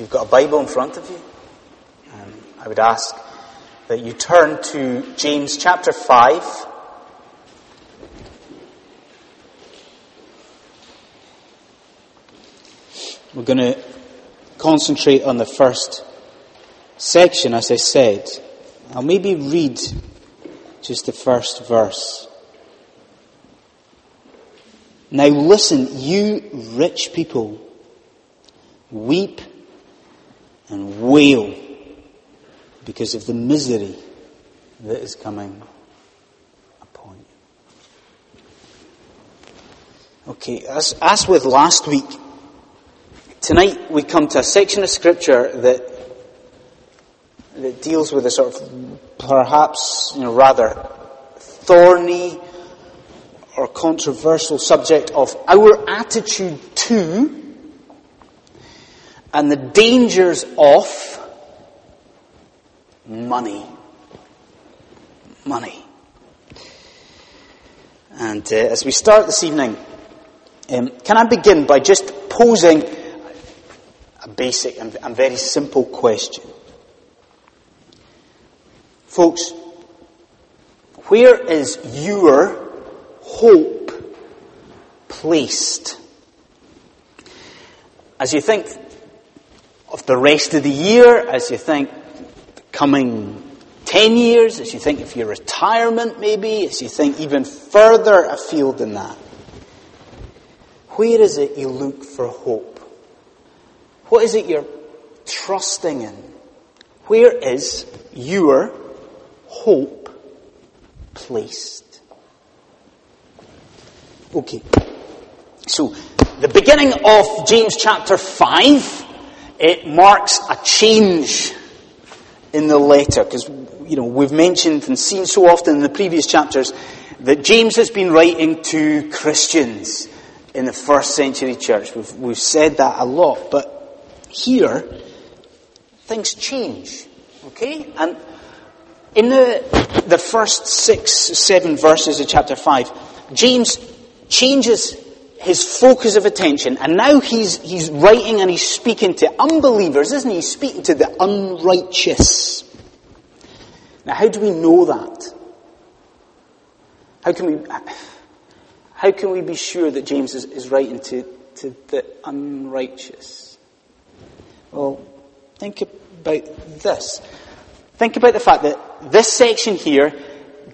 you've got a Bible in front of you, um, I would ask that you turn to James chapter 5. We're going to concentrate on the first section, as I said. I'll maybe read just the first verse. Now listen, you rich people, weep and wail because of the misery that is coming upon you. Okay, as, as with last week, tonight we come to a section of scripture that that deals with a sort of perhaps you know rather thorny or controversial subject of our attitude to and the dangers of money. Money. And uh, as we start this evening, um, can I begin by just posing a basic and, and very simple question? Folks, where is your hope placed? As you think of the rest of the year, as you think the coming 10 years, as you think of your retirement maybe, as you think even further afield than that, where is it you look for hope? What is it you're trusting in? Where is your hope placed? Okay. So, the beginning of James chapter 5 it marks a change in the letter because you know we've mentioned and seen so often in the previous chapters that James has been writing to Christians in the first century church. We've, we've said that a lot, but here things change. Okay, and in the the first six seven verses of chapter five, James changes his focus of attention, and now he's, he's writing and he's speaking to unbelievers, isn't he? He's speaking to the unrighteous. Now, how do we know that? How can we, how can we be sure that James is, is writing to, to the unrighteous? Well, think about this. Think about the fact that this section here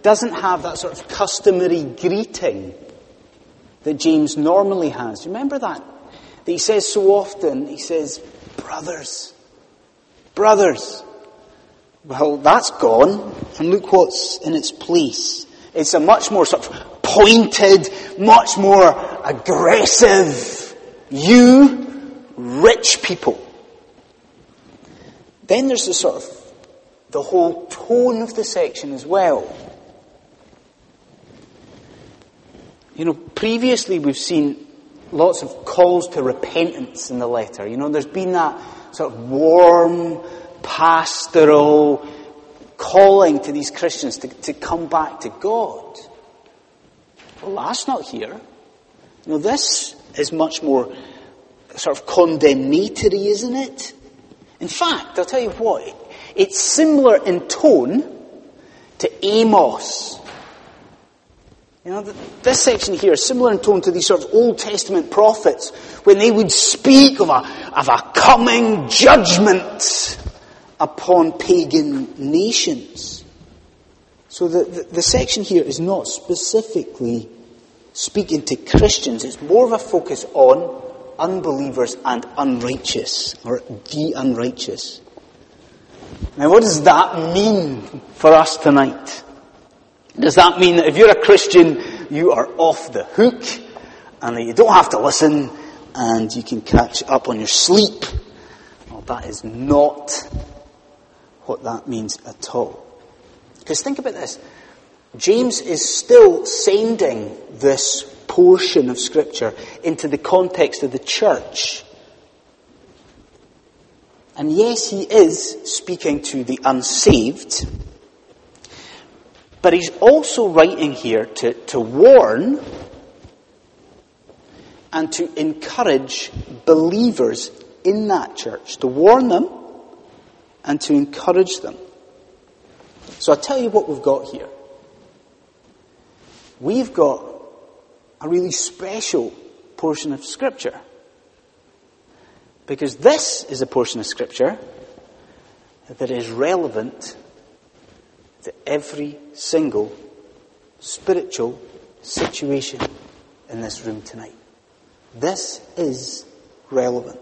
doesn't have that sort of customary greeting that James normally has. Remember that? That he says so often, he says, brothers, brothers. Well, that's gone, and look what's in its place. It's a much more sort of pointed, much more aggressive, you rich people. Then there's the sort of, the whole tone of the section as well. You know, previously we've seen lots of calls to repentance in the letter. You know, there's been that sort of warm, pastoral calling to these Christians to, to come back to God. Well, that's not here. You know, this is much more sort of condemnatory, isn't it? In fact, I'll tell you what, it's similar in tone to Amos you know, this section here is similar in tone to these sort of Old Testament prophets when they would speak of a, of a coming judgment upon pagan nations. So the, the, the section here is not specifically speaking to Christians. It's more of a focus on unbelievers and unrighteous, or the unrighteous. Now what does that mean for us tonight? Does that mean that if you're a Christian, you are off the hook and that you don't have to listen and you can catch up on your sleep? Well, that is not what that means at all. Because think about this. James is still sending this portion of scripture into the context of the church. And yes, he is speaking to the unsaved, but he's also writing here to, to warn and to encourage believers in that church to warn them and to encourage them. So I'll tell you what we've got here. We've got a really special portion of Scripture. Because this is a portion of Scripture that is relevant to every single spiritual situation in this room tonight. This is relevant.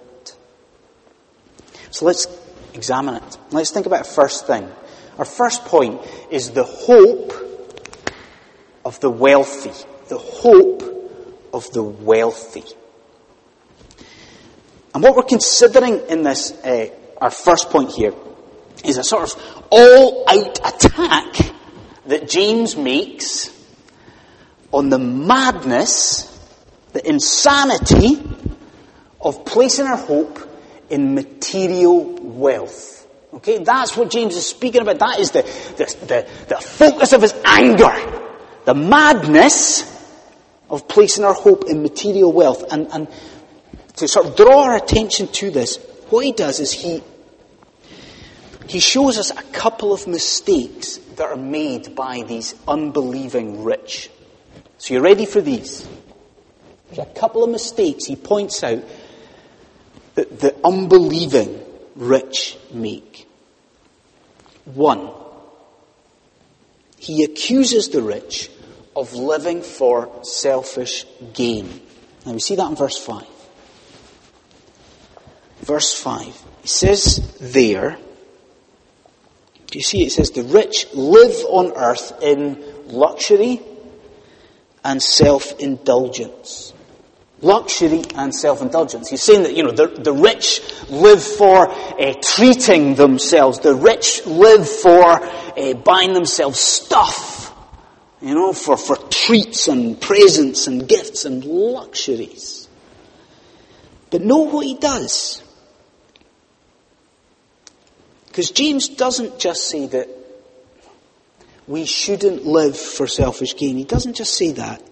So let's examine it. Let's think about first thing. Our first point is the hope of the wealthy. The hope of the wealthy. And what we're considering in this, uh, our first point here, is a sort of all-out attack that James makes on the madness, the insanity of placing our hope in material wealth. Okay, that's what James is speaking about. That is the, the, the, the focus of his anger. The madness of placing our hope in material wealth. And, and to sort of draw our attention to this, what he does is he, he shows us a couple of mistakes that are made by these unbelieving rich. So you're ready for these? There's a couple of mistakes he points out that the unbelieving rich make. One, he accuses the rich of living for selfish gain. Now we see that in verse 5. Verse 5. He says there, do you see it says the rich live on earth in luxury and self-indulgence luxury and self-indulgence. He's saying that, you know, the, the rich live for uh, treating themselves. The rich live for uh, buying themselves stuff. You know, for, for treats and presents and gifts and luxuries. But know what he does. Because James doesn't just say that we shouldn't live for selfish gain. He doesn't just say that.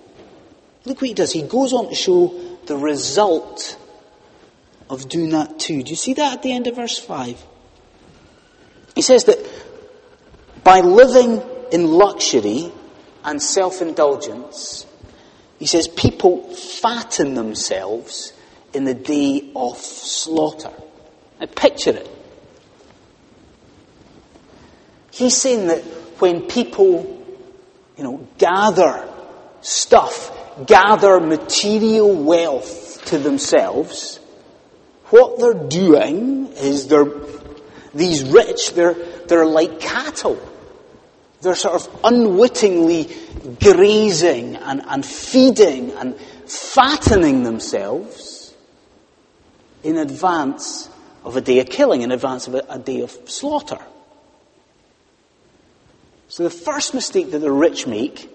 Look what he does. He goes on to show the result of doing that too. Do you see that at the end of verse 5? He says that by living in luxury and self-indulgence, he says people fatten themselves in the day of slaughter. Now picture it. He's saying that when people, you know, gather stuff gather material wealth to themselves, what they're doing is they're, these rich, they're, they're like cattle. They're sort of unwittingly grazing and, and feeding and fattening themselves in advance of a day of killing, in advance of a, a day of slaughter. So the first mistake that the rich make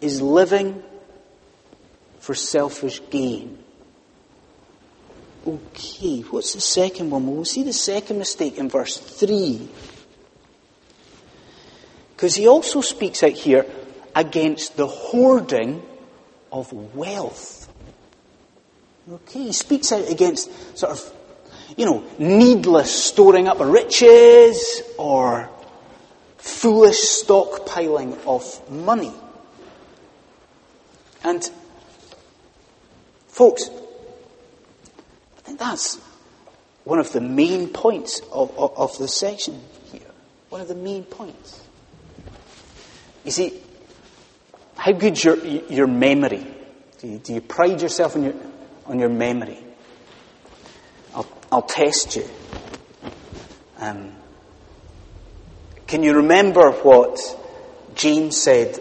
is living for selfish gain. Okay, what's the second one? Well, we'll see the second mistake in verse 3. Because he also speaks out here against the hoarding of wealth. Okay, he speaks out against sort of, you know, needless storing up of riches or foolish stockpiling of money. And Folks, I think that's one of the main points of, of, of the section here. One of the main points. You see, how good's your, your memory? Do you, do you pride yourself on your, on your memory? I'll, I'll test you. Um, can you remember what James said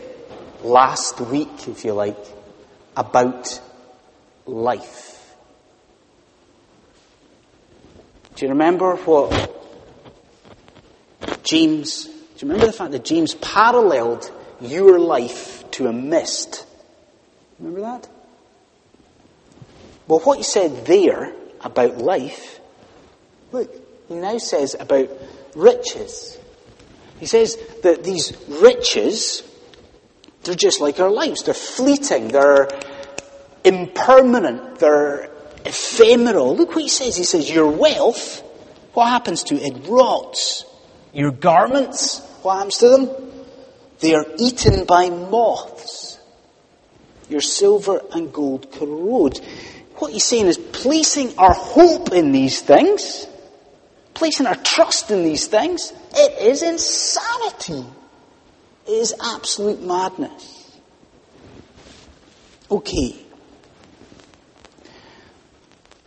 last week, if you like, about life. Do you remember what James, do you remember the fact that James paralleled your life to a mist? Remember that? Well, what he said there about life, look, he now says about riches. He says that these riches, they're just like our lives. They're fleeting. They're impermanent, they're ephemeral. Look what he says. He says, Your wealth, what happens to it? It rots. Your garments, what happens to them? They are eaten by moths. Your silver and gold corrode. What he's saying is placing our hope in these things, placing our trust in these things, it is insanity. It is absolute madness. Okay.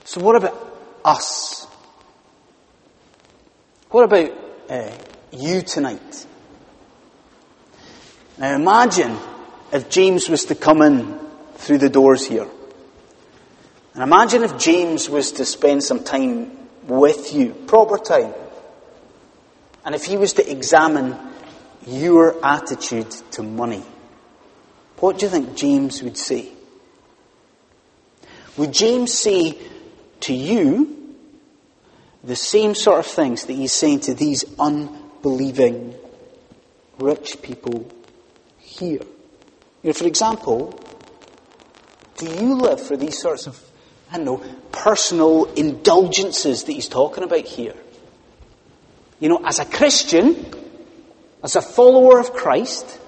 So what about us? What about uh, you tonight? Now imagine if James was to come in through the doors here. And imagine if James was to spend some time with you, proper time. And if he was to examine your attitude to money. What do you think James would say? Would James say to you the same sort of things that he's saying to these unbelieving rich people here? You know, for example, do you live for these sorts of, I don't know, personal indulgences that he's talking about here? You know, as a Christian, as a follower of Christ,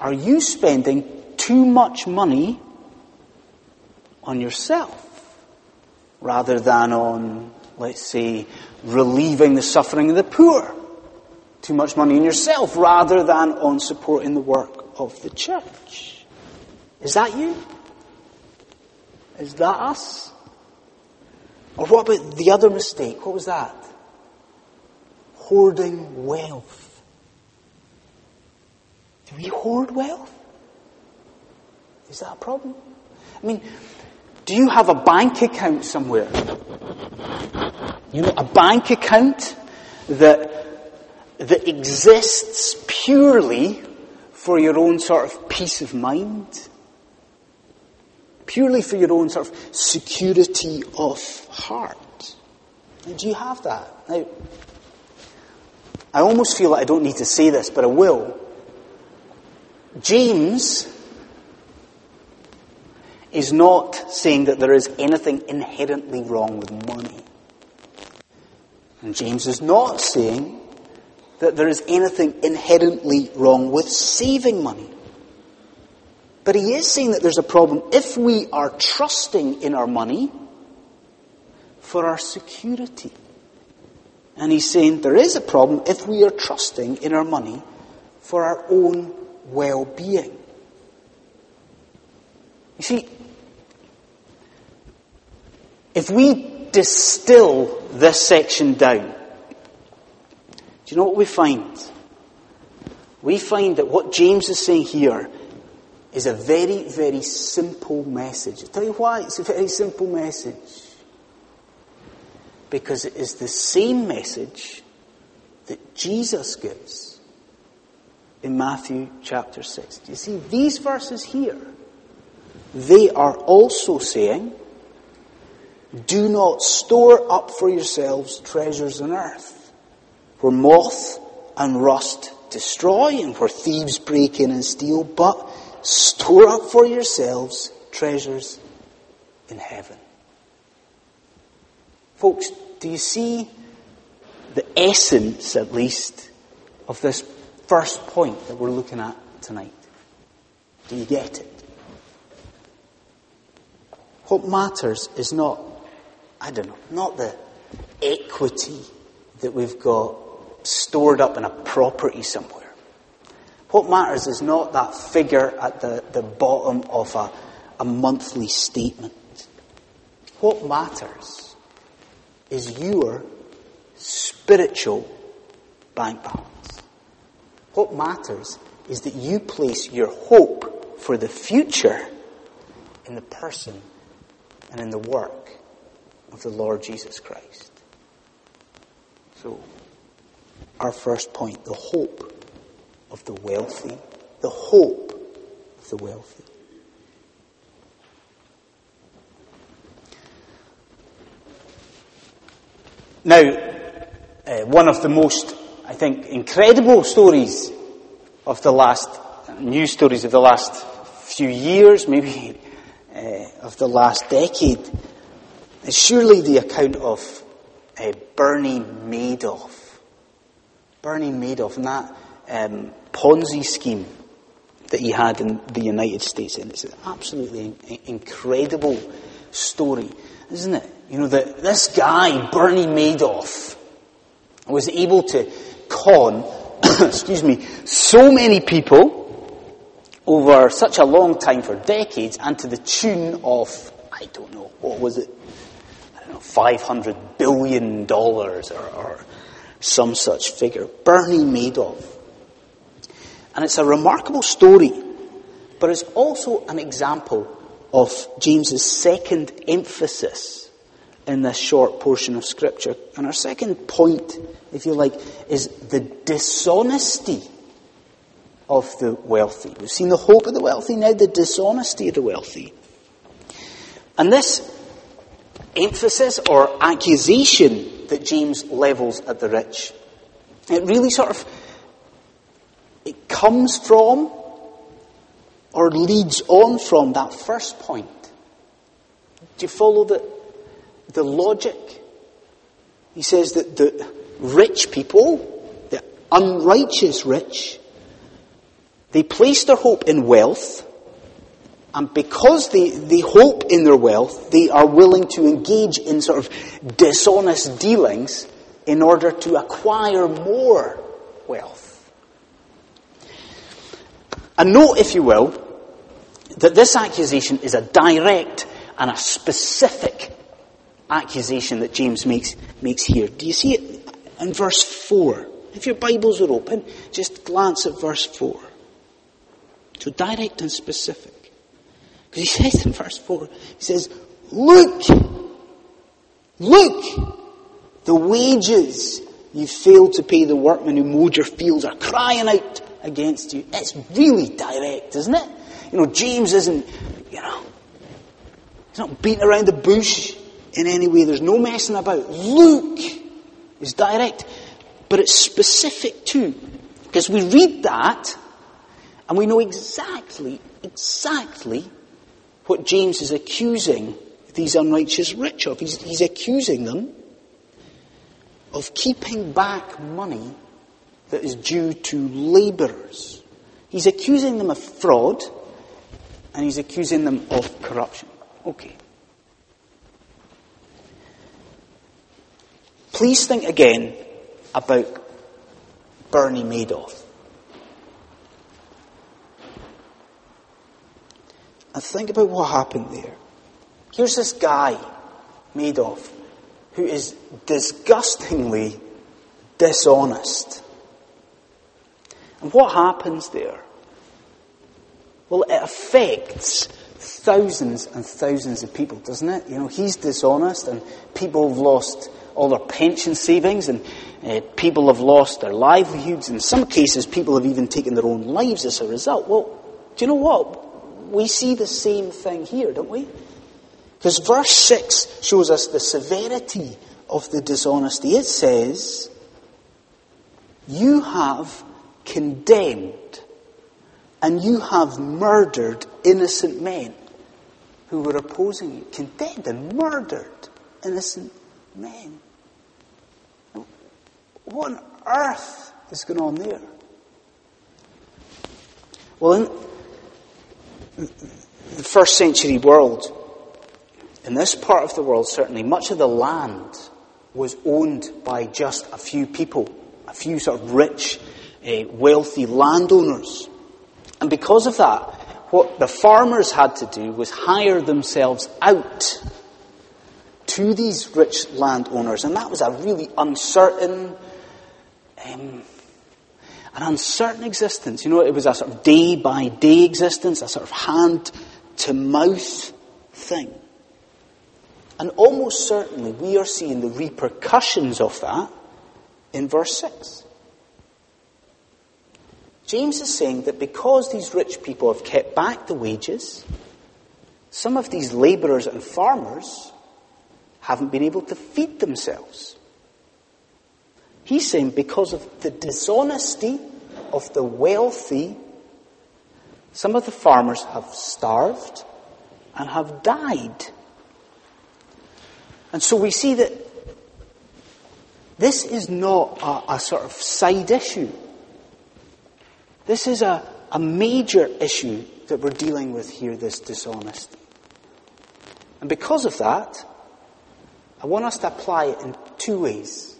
are you spending too much money on yourself rather than on, let's say, relieving the suffering of the poor? Too much money on yourself rather than on supporting the work of the church? Is that you? Is that us? Or what about the other mistake? What was that? Hoarding wealth. Do we hoard wealth? Is that a problem? I mean, do you have a bank account somewhere? You know, a bank account that, that exists purely for your own sort of peace of mind? Purely for your own sort of security of heart? And do you have that? Now, I almost feel like I don't need to say this, but I will. James is not saying that there is anything inherently wrong with money. And James is not saying that there is anything inherently wrong with saving money. But he is saying that there's a problem if we are trusting in our money for our security. And he's saying there is a problem if we are trusting in our money for our own well being. You see, if we distill this section down, do you know what we find? We find that what James is saying here is a very, very simple message. I'll tell you why it's a very simple message. Because it is the same message that Jesus gives in Matthew chapter 6. Do you see these verses here? They are also saying, do not store up for yourselves treasures on earth, where moth and rust destroy and where thieves break in and steal, but store up for yourselves treasures in heaven. Folks, do you see the essence, at least, of this first point that we're looking at tonight. Do you get it? What matters is not, I don't know, not the equity that we've got stored up in a property somewhere. What matters is not that figure at the, the bottom of a, a monthly statement. What matters is your spiritual bank balance. What matters is that you place your hope for the future in the person and in the work of the Lord Jesus Christ. So, our first point, the hope of the wealthy. The hope of the wealthy. Now, uh, one of the most I think, incredible stories of the last, news stories of the last few years, maybe uh, of the last decade, is surely the account of uh, Bernie Madoff. Bernie Madoff and that um, Ponzi scheme that he had in the United States. And it's an absolutely incredible story, isn't it? You know, that this guy, Bernie Madoff, was able to con, excuse me, so many people over such a long time for decades and to the tune of, I don't know, what was it? I don't know, $500 billion or, or some such figure. Bernie Madoff. And it's a remarkable story, but it's also an example of James's second emphasis in this short portion of scripture. And our second point, if you like, is the dishonesty of the wealthy. We've seen the hope of the wealthy, now the dishonesty of the wealthy. And this emphasis or accusation that James levels at the rich, it really sort of it comes from or leads on from that first point. Do you follow the, the logic? He says that the rich people, the unrighteous rich, they place their hope in wealth, and because they, they hope in their wealth, they are willing to engage in sort of dishonest dealings in order to acquire more wealth. And note, if you will, that this accusation is a direct and a specific accusation that James makes, makes here. Do you see it in verse 4? If your Bibles are open, just glance at verse 4. So direct and specific. Because he says in verse 4, he says, Look! Look! The wages you failed to pay the workmen who mowed your fields are crying out against you. It's really direct, isn't it? You know, James isn't, you know, he's not beating around the bush in any way. There's no messing about. Luke is direct, but it's specific too. Because we read that and we know exactly, exactly what James is accusing these unrighteous rich of. He's, he's accusing them of keeping back money that is due to labourers. He's accusing them of fraud and he's accusing them of corruption. Okay. Please think again about Bernie Madoff. And think about what happened there. Here's this guy, Madoff, who is disgustingly dishonest. And what happens there? Well, it affects thousands and thousands of people, doesn't it? You know, he's dishonest and people have lost all their pension savings and uh, people have lost their livelihoods. In some cases, people have even taken their own lives as a result. Well, do you know what? we see the same thing here, don't we? Because verse 6 shows us the severity of the dishonesty. It says, You have condemned and you have murdered innocent men who were opposing you. Condemned and murdered innocent men. What on earth is going on there? Well, in, the first century world, in this part of the world certainly, much of the land was owned by just a few people, a few sort of rich, uh, wealthy landowners. And because of that, what the farmers had to do was hire themselves out to these rich landowners. And that was a really uncertain, um, an uncertain existence. You know, it was a sort of day by day existence, a sort of hand to mouth thing. And almost certainly we are seeing the repercussions of that in verse 6. James is saying that because these rich people have kept back the wages, some of these labourers and farmers haven't been able to feed themselves. He's saying because of the dishonesty of the wealthy, some of the farmers have starved and have died. And so we see that this is not a, a sort of side issue. This is a, a major issue that we're dealing with here, this dishonesty. And because of that, I want us to apply it in two ways.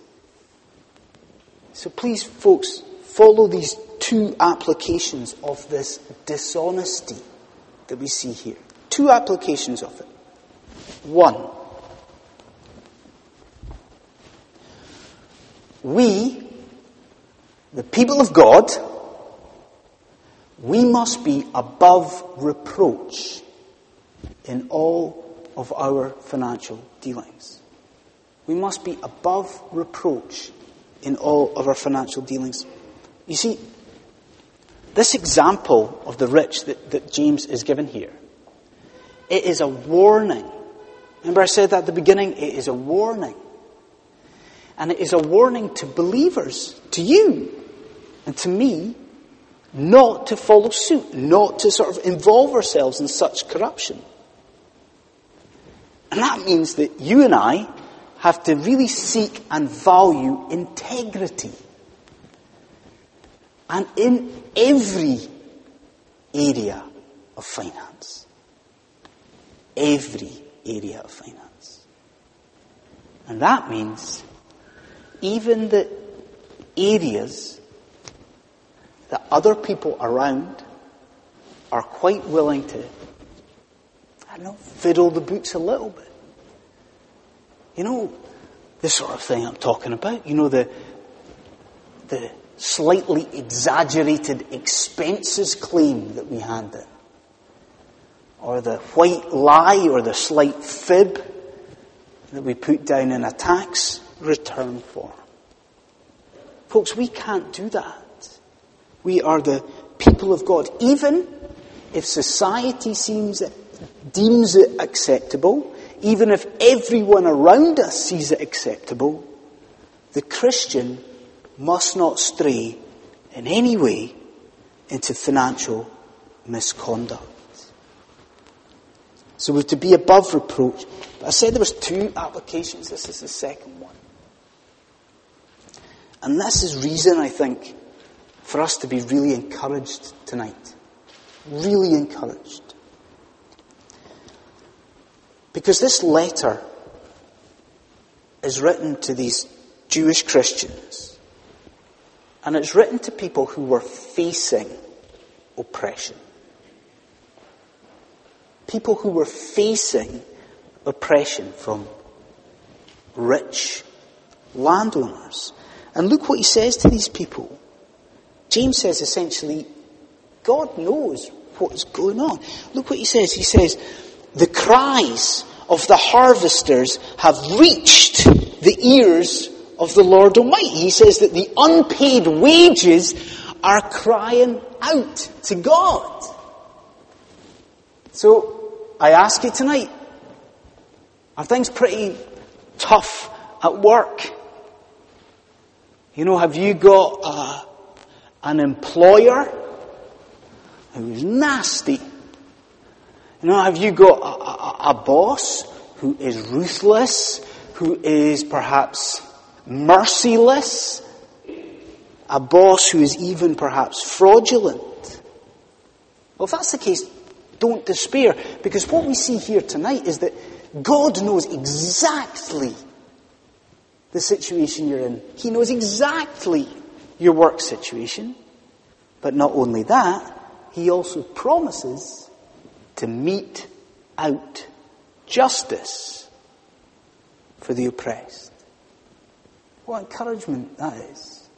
So please, folks, follow these two applications of this dishonesty that we see here. Two applications of it. One, we, the people of God, we must be above reproach in all of our financial dealings. We must be above reproach in all of our financial dealings. You see, this example of the rich that, that James is given here, it is a warning. Remember I said that at the beginning? It is a warning. And it is a warning to believers, to you and to me, not to follow suit, not to sort of involve ourselves in such corruption. And that means that you and I have to really seek and value integrity. And in every area of finance. Every area of finance. And that means even the areas that other people around are quite willing to, I don't know, fiddle the boots a little bit. You know, the sort of thing I'm talking about. You know, the, the slightly exaggerated expenses claim that we hand in. Or the white lie or the slight fib that we put down in a tax return for. Folks, we can't do that. We are the people of God. Even if society seems, deems it acceptable, even if everyone around us sees it acceptable, the Christian must not stray in any way into financial misconduct. So we're to be above reproach. But I said there was two applications. This is the second one. And this is reason, I think, for us to be really encouraged tonight. Really encouraged. Because this letter is written to these Jewish Christians. And it's written to people who were facing oppression. People who were facing oppression from rich landowners. And look what he says to these people. James says essentially, God knows what's going on. Look what he says. He says, the cries of the harvesters have reached the ears of the Lord Almighty. He says that the unpaid wages are crying out to God. So, I ask you tonight, are things pretty tough at work? You know, have you got uh, an employer who's nasty? You know, have you got a, a, a boss who is ruthless, who is perhaps merciless, a boss who is even perhaps fraudulent? Well, if that's the case, don't despair, because what we see here tonight is that God knows exactly the situation you're in. He knows exactly your work situation. But not only that, He also promises two mete out justice for the oppressed. What encouragement that is.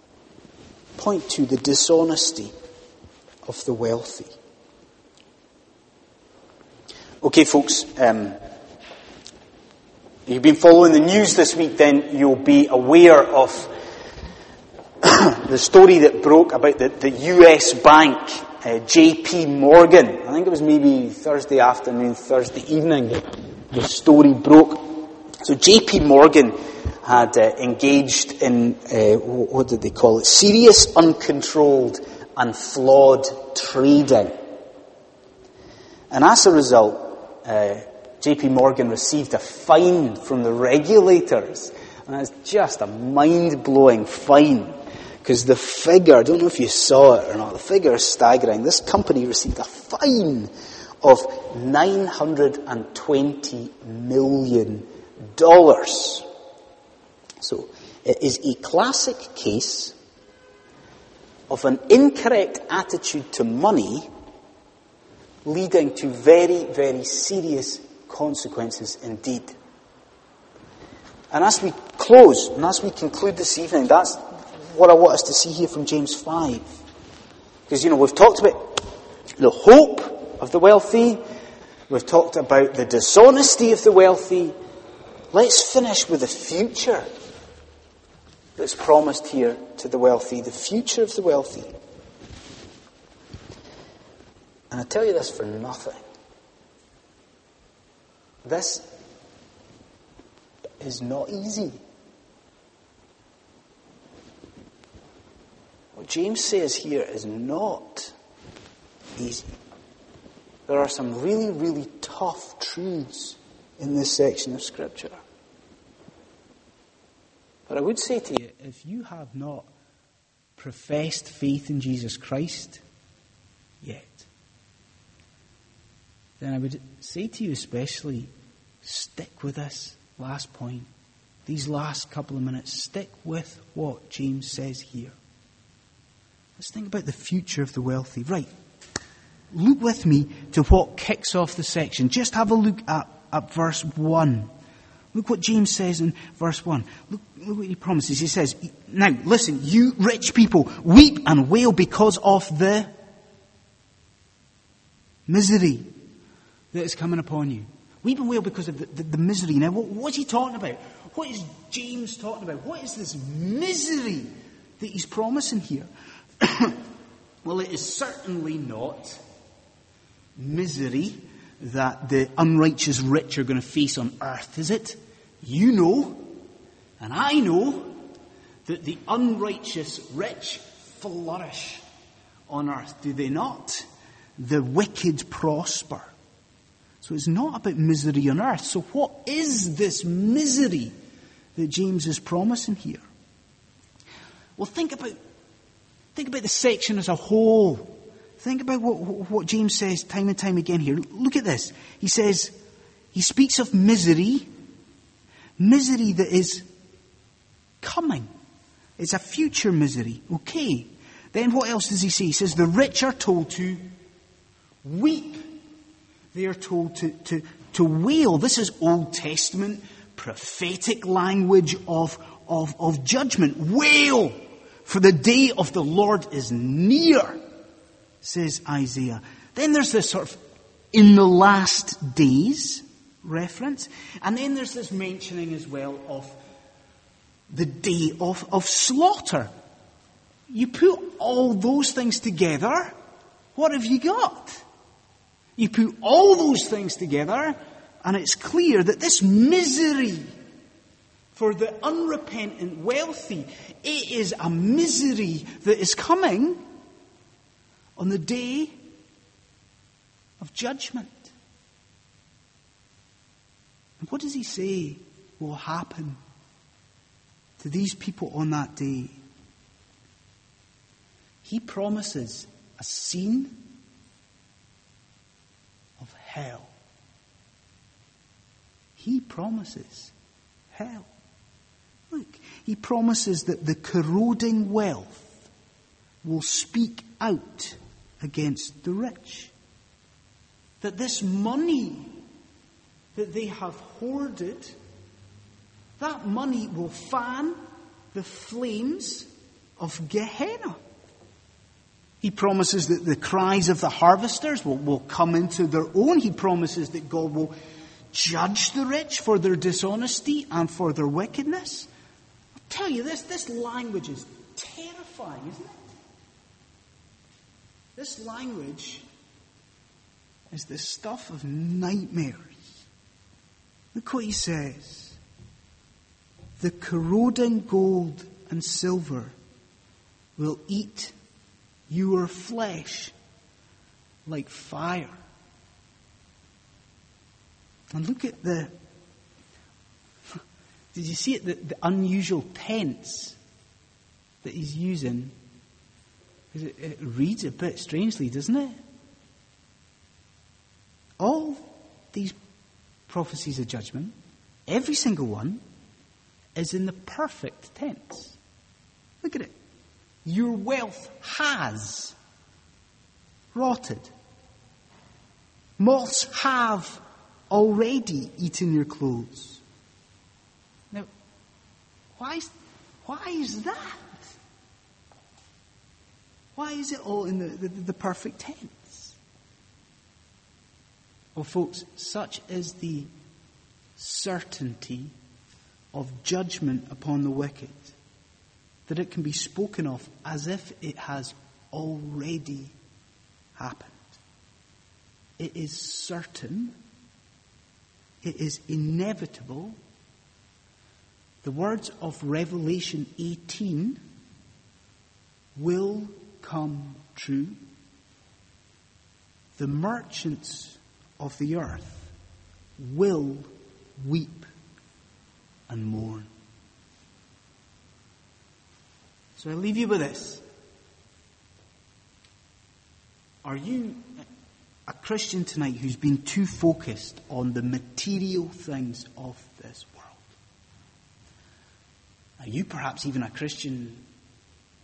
Point to the dishonesty of the wealthy. Okay, folks, um, you've been following the news this week, then you'll be aware of the story that broke about the, the US bank, uh, JP Morgan. I think it was maybe Thursday afternoon, Thursday evening the story broke. So JP Morgan had uh, engaged in, uh, what did they call it? Serious, uncontrolled and flawed trading. And as a result, uh, JP Morgan received a fine from the regulators. And it's just a mind-blowing fine. Because the figure, I don't know if you saw it or not, the figure is staggering. This company received a fine of $920 million. So, it is a classic case of an incorrect attitude to money leading to very, very serious consequences indeed. And as we close, and as we conclude this evening, that's what I want us to see here from James 5. Because, you know, we've talked about the hope of the wealthy, we've talked about the dishonesty of the wealthy. Let's finish with the future that's promised here to the wealthy, the future of the wealthy. And I tell you this for nothing. This is not easy. What James says here is not easy. There are some really, really tough truths in this section of Scripture. But I would say to you, if you have not professed faith in Jesus Christ yet, then I would say to you especially, stick with this last point. These last couple of minutes, stick with what James says here. Let's think about the future of the wealthy. Right. Look with me to what kicks off the section. Just have a look at, at verse 1. Look what James says in verse 1. Look, look what he promises. He says, Now, listen, you rich people, weep and wail because of the misery that is coming upon you. Weep and wail because of the, the, the misery. Now, what, what's he talking about? What is James talking about? What is this misery that he's promising here? well, it is certainly not misery that the unrighteous rich are going to face on earth, is it? You know, and I know, that the unrighteous rich flourish on earth, do they not? The wicked prosper. So it's not about misery on earth. So what is this misery that James is promising here? Well, think about, think about the section as a whole. Think about what, what James says time and time again here. Look at this. He says, he speaks of misery, misery that is coming. It's a future misery. Okay. Then what else does he say? He says the rich are told to weep. They are told to, to, to wail. This is Old Testament prophetic language of, of, of judgment. Wail, for the day of the Lord is near, says Isaiah. Then there's this sort of in the last days reference. And then there's this mentioning as well of the day of, of slaughter. You put all those things together, what have you got? You put all those things together, and it's clear that this misery for the unrepentant wealthy, it is a misery that is coming on the day of judgment. And what does he say will happen to these people on that day? He promises a scene of hell. He promises hell. Look, he promises that the corroding wealth will speak out against the rich. That this money that they have hoarded, that money will fan the flames of Gehenna. He promises that the cries of the harvesters will, will come into their own. He promises that God will judge the rich for their dishonesty and for their wickedness. Tell you this, this language is terrifying, isn't it? This language is the stuff of nightmares. Look what he says. The corroding gold and silver will eat your flesh like fire. And look at the. Did you see it? The, the unusual tense that he's using. It, it reads a bit strangely, doesn't it? All these prophecies of judgment, every single one, is in the perfect tense. Look at it. Your wealth has rotted. Moths have already eaten your clothes. Why is, why is that? Why is it all in the, the, the perfect tense? Well, folks, such is the certainty of judgment upon the wicked that it can be spoken of as if it has already happened. It is certain. It is inevitable. The words of Revelation 18 will come true. The merchants of the earth will weep and mourn. So I leave you with this. Are you a Christian tonight who's been too focused on the material things of this? Are you perhaps even a Christian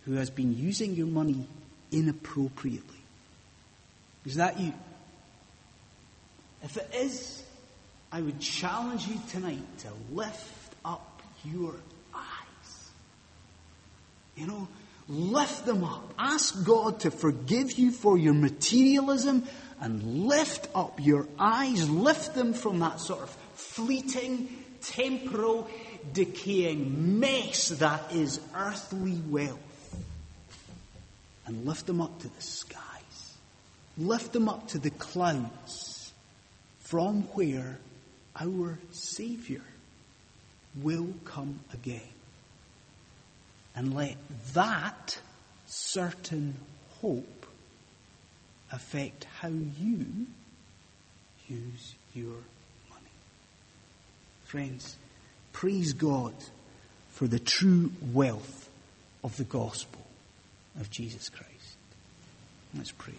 who has been using your money inappropriately? Is that you? If it is, I would challenge you tonight to lift up your eyes. You know, lift them up. Ask God to forgive you for your materialism and lift up your eyes. Lift them from that sort of fleeting, temporal, decaying mess that is earthly wealth. And lift them up to the skies. Lift them up to the clouds from where our Saviour will come again. And let that certain hope affect how you use your money. Friends, praise God for the true wealth of the gospel of Jesus Christ. Let's pray.